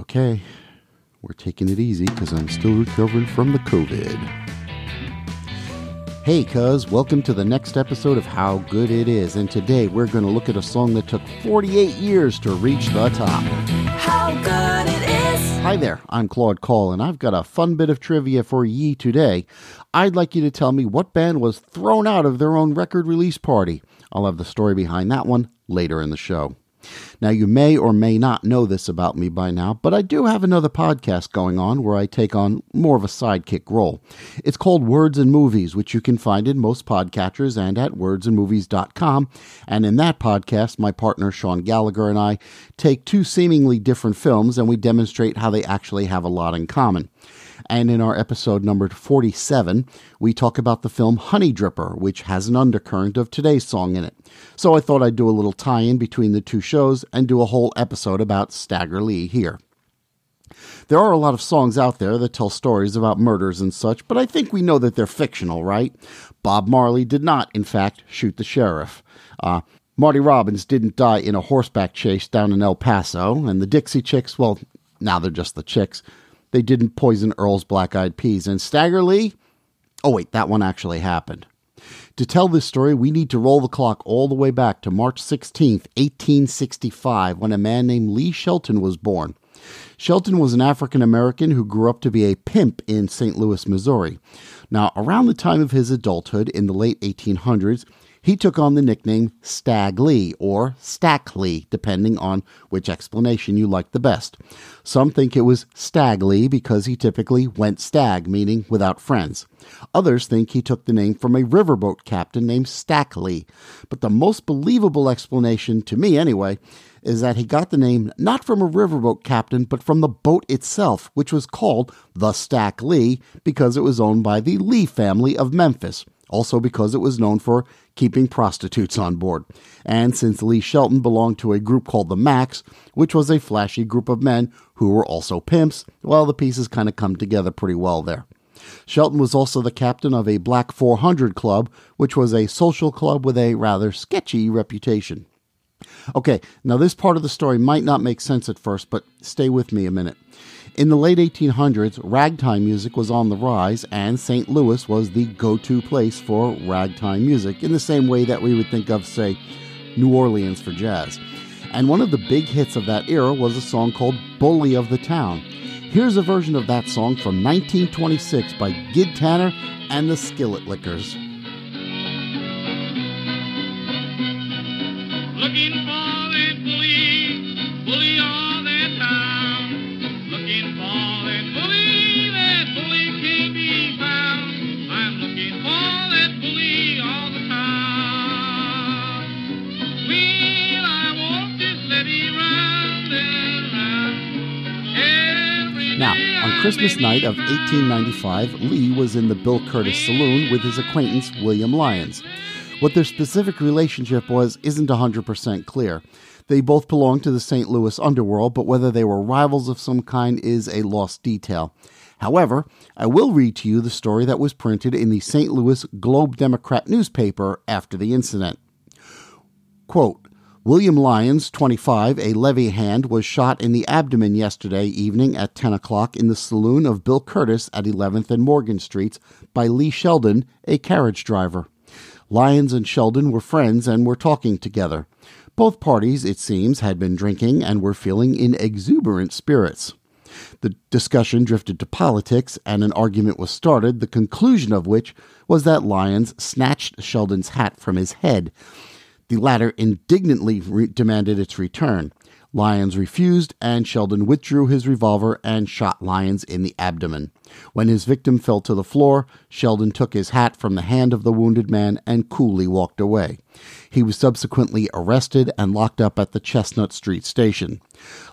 Okay, we're taking it easy because I'm still recovering from the COVID. Hey, cuz, welcome to the next episode of How Good It Is. And today we're going to look at a song that took 48 years to reach the top. How good it is. Hi there, I'm Claude Call, and I've got a fun bit of trivia for ye today. I'd like you to tell me what band was thrown out of their own record release party. I'll have the story behind that one later in the show. Now, you may or may not know this about me by now, but I do have another podcast going on where I take on more of a sidekick role. It's called Words and Movies, which you can find in most podcatchers and at wordsandmovies.com. And in that podcast, my partner Sean Gallagher and I take two seemingly different films and we demonstrate how they actually have a lot in common. And in our episode numbered 47, we talk about the film Honeydripper, which has an undercurrent of today's song in it. So I thought I'd do a little tie in between the two shows and do a whole episode about Stagger Lee here. There are a lot of songs out there that tell stories about murders and such, but I think we know that they're fictional, right? Bob Marley did not, in fact, shoot the sheriff. Uh, Marty Robbins didn't die in a horseback chase down in El Paso, and the Dixie Chicks, well, now they're just the Chicks, they didn't poison Earl's black eyed peas. And Stagger Lee? Oh, wait, that one actually happened. To tell this story, we need to roll the clock all the way back to March 16th, 1865, when a man named Lee Shelton was born. Shelton was an African American who grew up to be a pimp in St. Louis, Missouri. Now, around the time of his adulthood in the late 1800s, he took on the nickname Stag Lee or Stack Lee, depending on which explanation you like the best. Some think it was Stag Lee because he typically went stag, meaning without friends. Others think he took the name from a riverboat captain named Stack Lee. But the most believable explanation, to me anyway, is that he got the name not from a riverboat captain, but from the boat itself, which was called the Stack Lee because it was owned by the Lee family of Memphis also because it was known for keeping prostitutes on board. And since Lee Shelton belonged to a group called the Macks, which was a flashy group of men who were also pimps, well, the pieces kind of come together pretty well there. Shelton was also the captain of a Black 400 Club, which was a social club with a rather sketchy reputation. Okay, now this part of the story might not make sense at first, but stay with me a minute. In the late 1800s, ragtime music was on the rise, and St. Louis was the go to place for ragtime music, in the same way that we would think of, say, New Orleans for jazz. And one of the big hits of that era was a song called Bully of the Town. Here's a version of that song from 1926 by Gid Tanner and the Skillet Lickers. Looking Christmas night of 1895, Lee was in the Bill Curtis Saloon with his acquaintance William Lyons. What their specific relationship was isn't 100% clear. They both belonged to the St. Louis underworld, but whether they were rivals of some kind is a lost detail. However, I will read to you the story that was printed in the St. Louis Globe Democrat newspaper after the incident. Quote, William Lyons, 25, a levee hand, was shot in the abdomen yesterday evening at 10 o'clock in the saloon of Bill Curtis at 11th and Morgan Streets by Lee Sheldon, a carriage driver. Lyons and Sheldon were friends and were talking together. Both parties, it seems, had been drinking and were feeling in exuberant spirits. The discussion drifted to politics, and an argument was started, the conclusion of which was that Lyons snatched Sheldon's hat from his head. The latter indignantly re- demanded its return. Lyons refused, and Sheldon withdrew his revolver and shot Lyons in the abdomen. When his victim fell to the floor, Sheldon took his hat from the hand of the wounded man and coolly walked away. He was subsequently arrested and locked up at the Chestnut Street station.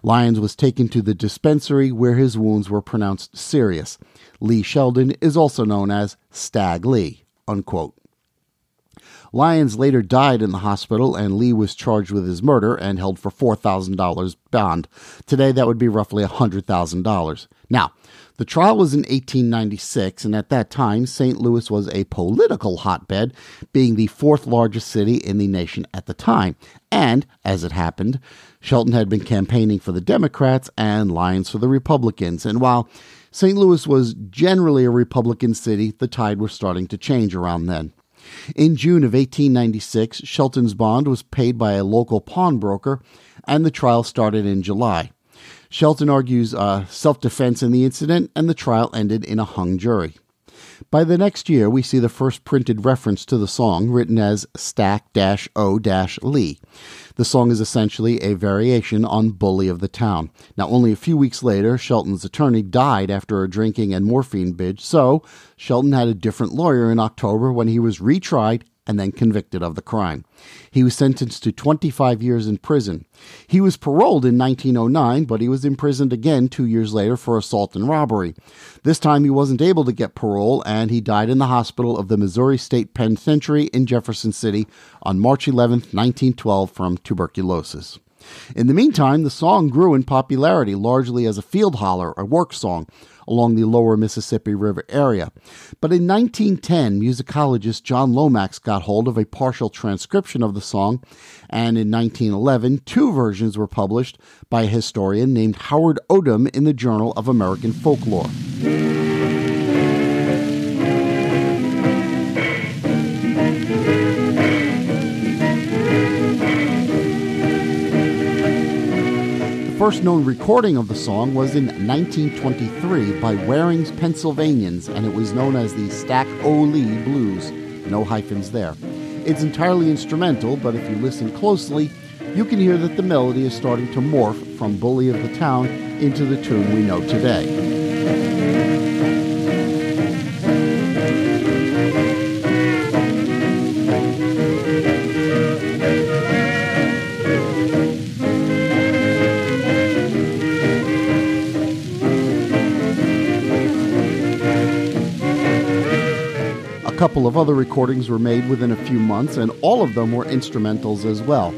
Lyons was taken to the dispensary where his wounds were pronounced serious. Lee Sheldon is also known as Stag Lee. Unquote. Lyons later died in the hospital, and Lee was charged with his murder and held for $4,000 bond. Today, that would be roughly $100,000. Now, the trial was in 1896, and at that time, St. Louis was a political hotbed, being the fourth largest city in the nation at the time. And, as it happened, Shelton had been campaigning for the Democrats and Lyons for the Republicans. And while St. Louis was generally a Republican city, the tide was starting to change around then. In June of 1896, Shelton's bond was paid by a local pawnbroker, and the trial started in July. Shelton argues uh, self defense in the incident, and the trial ended in a hung jury. By the next year, we see the first printed reference to the song written as Stack O Lee. The song is essentially a variation on Bully of the Town. Now, only a few weeks later, Shelton's attorney died after a drinking and morphine binge, so Shelton had a different lawyer in October when he was retried and then convicted of the crime. He was sentenced to 25 years in prison. He was paroled in 1909, but he was imprisoned again two years later for assault and robbery. This time he wasn't able to get parole, and he died in the hospital of the Missouri State Penitentiary in Jefferson City on March 11, 1912, from tuberculosis. In the meantime, the song grew in popularity largely as a field holler, or work song, along the lower Mississippi River area. But in 1910, musicologist John Lomax got hold of a partial transcription of the song, and in 1911, two versions were published by a historian named Howard Odum in the Journal of American Folklore. First known recording of the song was in 1923 by Waring's Pennsylvanians, and it was known as the Stack O Lee Blues. No hyphens there. It's entirely instrumental, but if you listen closely, you can hear that the melody is starting to morph from Bully of the Town into the tune we know today. Couple of other recordings were made within a few months, and all of them were instrumentals as well.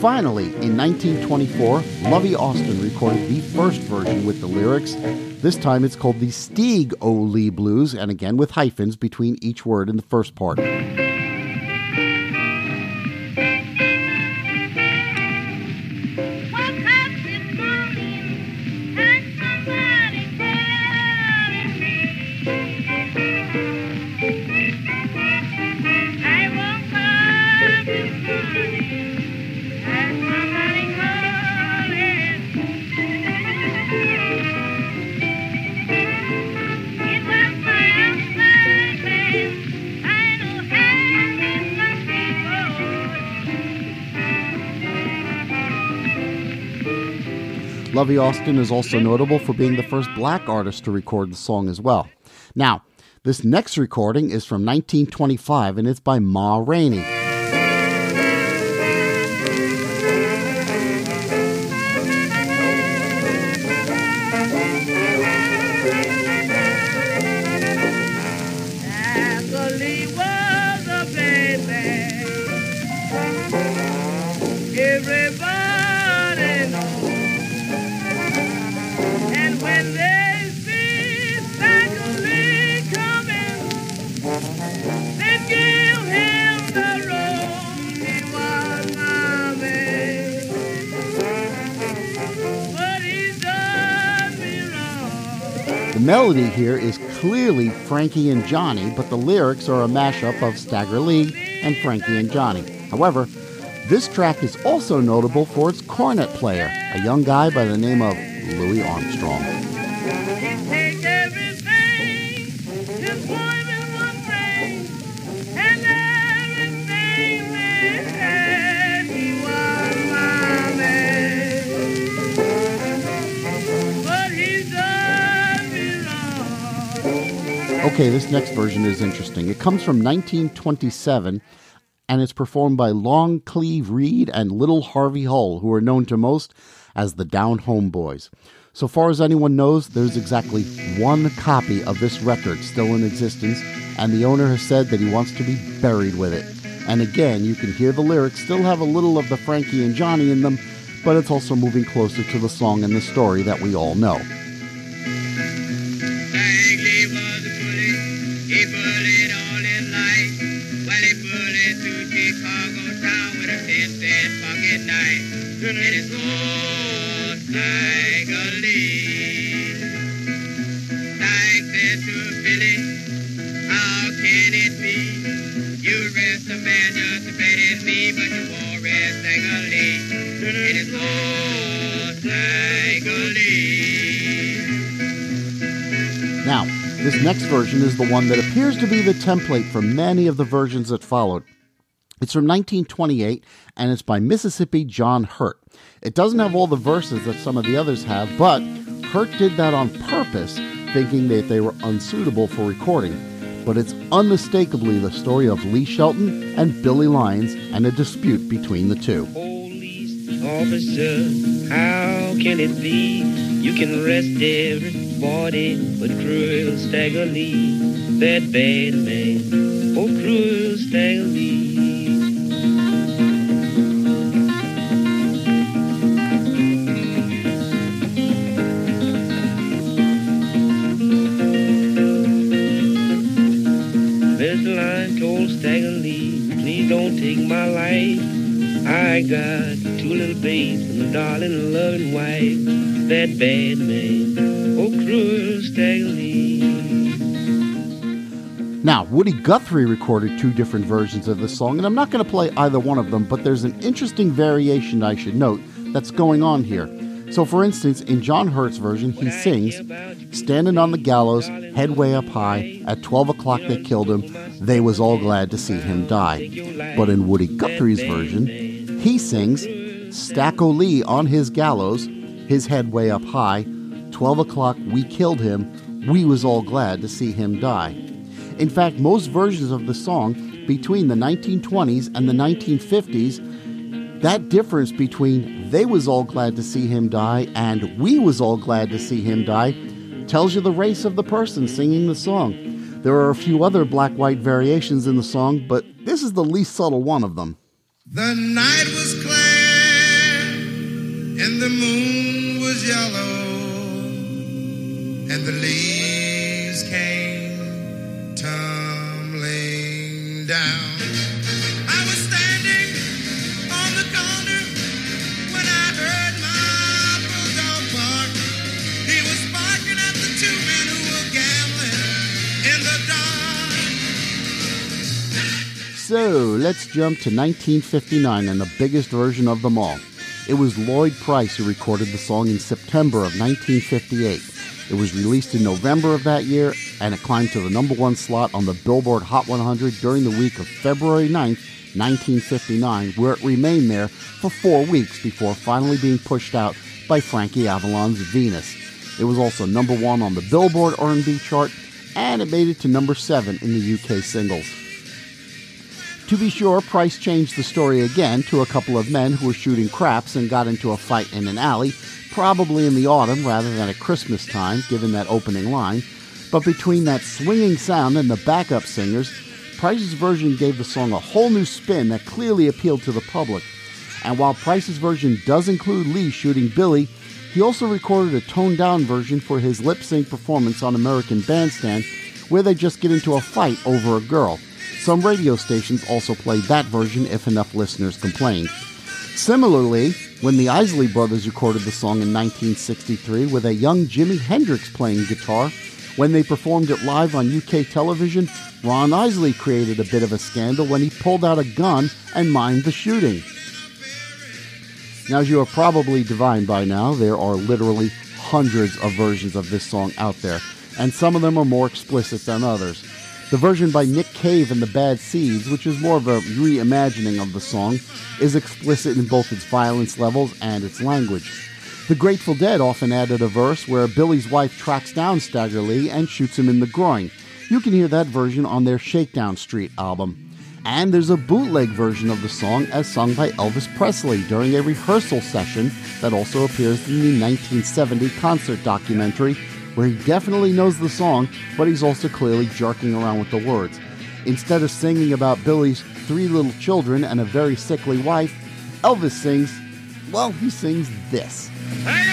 Finally, in 1924, Lovie Austin recorded the first version with the lyrics. This time it's called the Steeg O Lee Blues, and again with hyphens between each word in the first part. Lovie Austin is also notable for being the first black artist to record the song as well. Now, this next recording is from 1925 and it's by Ma Rainey. The melody here is clearly Frankie and Johnny, but the lyrics are a mashup of Stagger Lee and Frankie and Johnny. However, this track is also notable for its cornet player, a young guy by the name of Louis Armstrong. Okay, this next version is interesting. It comes from 1927 and it's performed by Long Cleve Reed and Little Harvey Hull, who are known to most as the Down Home Boys. So far as anyone knows, there's exactly one copy of this record still in existence, and the owner has said that he wants to be buried with it. And again, you can hear the lyrics still have a little of the Frankie and Johnny in them, but it's also moving closer to the song and the story that we all know. Town with a 10 cent pocket knife. And. Tiger said to Billy, How can it be? You a man just as bad as me, but you won't Lee. Now, this next version is the one that appears to be the template for many of the versions that followed. It's from 1928 and it's by Mississippi John Hurt. It doesn't have all the verses that some of the others have, but Hurt did that on purpose, thinking that they were unsuitable for recording. But it's unmistakably the story of Lee Shelton and Billy Lyons and a dispute between the two. Police officer, how can it be you can arrest everybody but cruel Stagger Lee, that bad man, oh cruel Stagger Lee. Lion told Stagger Lee, please don't take my life. I got two little babes and a darling loving wife. That bad man, oh cruel Stagger Lee. Now, Woody Guthrie recorded two different versions of this song, and I'm not going to play either one of them, but there's an interesting variation I should note that's going on here. So, for instance, in John Hurt's version, he sings, Standing on the gallows, head way up high, at 12 o'clock they killed him, they was all glad to see him die. But in Woody Guthrie's version, he sings, Stacko Lee on his gallows, his head way up high, 12 o'clock we killed him, we was all glad to see him die. In fact, most versions of the song between the 1920s and the 1950s, that difference between they was all glad to see him die and we was all glad to see him die tells you the race of the person singing the song. There are a few other black white variations in the song, but this is the least subtle one of them. The night was clear and the moon was yellow and the leaves came tumbling down. So let's jump to 1959 and the biggest version of them all. It was Lloyd Price who recorded the song in September of 1958. It was released in November of that year and it climbed to the number one slot on the Billboard Hot 100 during the week of February 9th, 1959, where it remained there for four weeks before finally being pushed out by Frankie Avalon's Venus. It was also number one on the Billboard R&B chart and it made it to number seven in the UK singles. To be sure, Price changed the story again to a couple of men who were shooting craps and got into a fight in an alley, probably in the autumn rather than at Christmas time, given that opening line. But between that swinging sound and the backup singers, Price's version gave the song a whole new spin that clearly appealed to the public. And while Price's version does include Lee shooting Billy, he also recorded a toned down version for his lip sync performance on American Bandstand, where they just get into a fight over a girl. Some radio stations also played that version if enough listeners complained. Similarly, when the Isley Brothers recorded the song in 1963 with a young Jimi Hendrix playing guitar, when they performed it live on UK television, Ron Isley created a bit of a scandal when he pulled out a gun and mimed the shooting. Now, as you have probably divined by now, there are literally hundreds of versions of this song out there, and some of them are more explicit than others. The version by Nick Cave and the Bad Seeds, which is more of a reimagining of the song, is explicit in both its violence levels and its language. The Grateful Dead often added a verse where Billy's wife tracks down Stagger Lee and shoots him in the groin. You can hear that version on their Shakedown Street album. And there's a bootleg version of the song as sung by Elvis Presley during a rehearsal session that also appears in the 1970 concert documentary, where he definitely knows the song, but he's also clearly jerking around with the words. Instead of singing about Billy's three little children and a very sickly wife, Elvis sings, well, he sings this. Agony,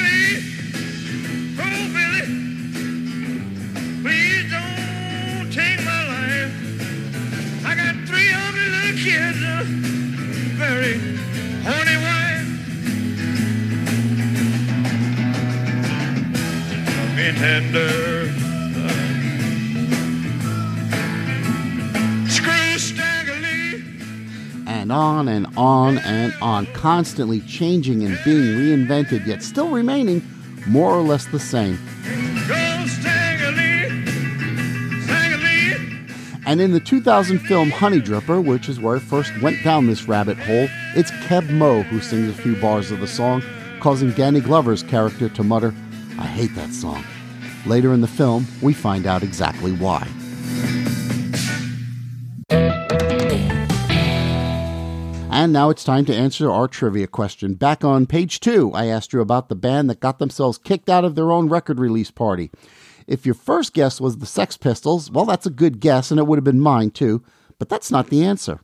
tender. And on and on and on, constantly changing and being reinvented, yet still remaining more or less the same. Go Staggerly. Staggerly. And in the 2000 film Honeydripper, which is where I first went down this rabbit hole, it's Keb Mo who sings a few bars of the song, causing Danny Glover's character to mutter, I hate that song. Later in the film, we find out exactly why. And now it's time to answer our trivia question. Back on page two, I asked you about the band that got themselves kicked out of their own record release party. If your first guess was the Sex Pistols, well, that's a good guess, and it would have been mine too, but that's not the answer.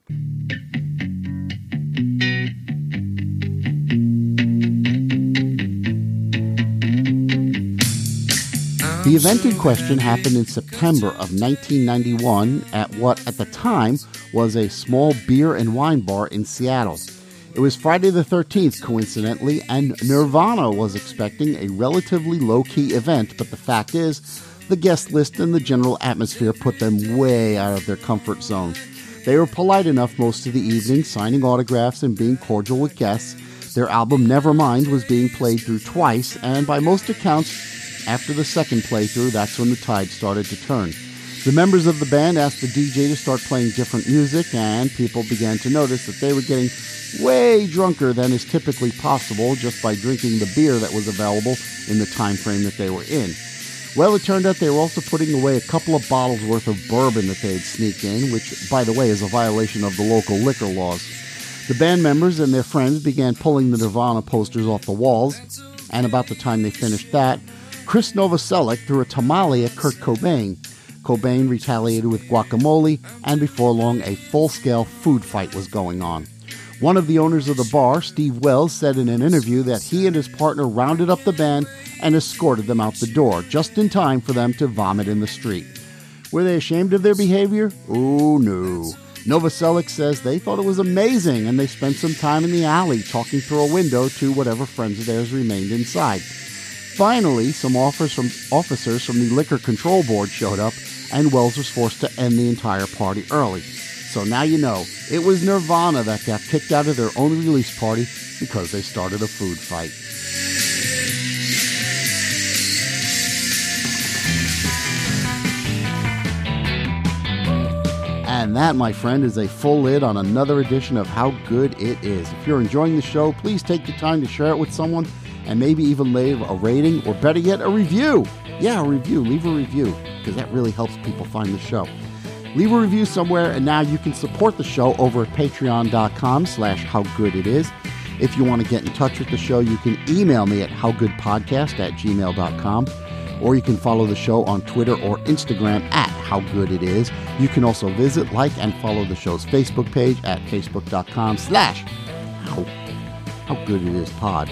The event in question happened in September of 1991 at what at the time was a small beer and wine bar in Seattle. It was Friday the 13th, coincidentally, and Nirvana was expecting a relatively low key event, but the fact is, the guest list and the general atmosphere put them way out of their comfort zone. They were polite enough most of the evening, signing autographs and being cordial with guests. Their album Nevermind was being played through twice, and by most accounts, after the second playthrough, that's when the tide started to turn. The members of the band asked the DJ to start playing different music, and people began to notice that they were getting way drunker than is typically possible just by drinking the beer that was available in the time frame that they were in. Well, it turned out they were also putting away a couple of bottles worth of bourbon that they had sneaked in, which, by the way, is a violation of the local liquor laws. The band members and their friends began pulling the Nirvana posters off the walls, and about the time they finished that, Chris Novoselic threw a tamale at Kurt Cobain. Cobain retaliated with guacamole, and before long, a full scale food fight was going on. One of the owners of the bar, Steve Wells, said in an interview that he and his partner rounded up the band and escorted them out the door, just in time for them to vomit in the street. Were they ashamed of their behavior? Oh, no. Novoselic says they thought it was amazing and they spent some time in the alley talking through a window to whatever friends of theirs remained inside. Finally, some offers from officers from the Liquor Control Board showed up, and Wells was forced to end the entire party early. So now you know, it was Nirvana that got kicked out of their own release party because they started a food fight. And that, my friend, is a full lid on another edition of How Good It Is. If you're enjoying the show, please take the time to share it with someone and maybe even leave a rating or better yet, a review. Yeah, a review. Leave a review because that really helps people find the show. Leave a review somewhere, and now you can support the show over at patreon.com slash howgooditis. If you want to get in touch with the show, you can email me at howgoodpodcast at gmail.com or you can follow the show on Twitter or Instagram at How Good It Is. You can also visit, like, and follow the show's Facebook page at facebook.com slash how, how good it is pod.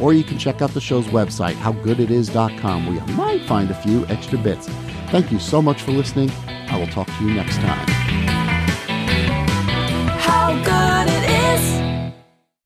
Or you can check out the show's website, howgooditis.com, where you might find a few extra bits. Thank you so much for listening. I will talk to you next time. How good it is.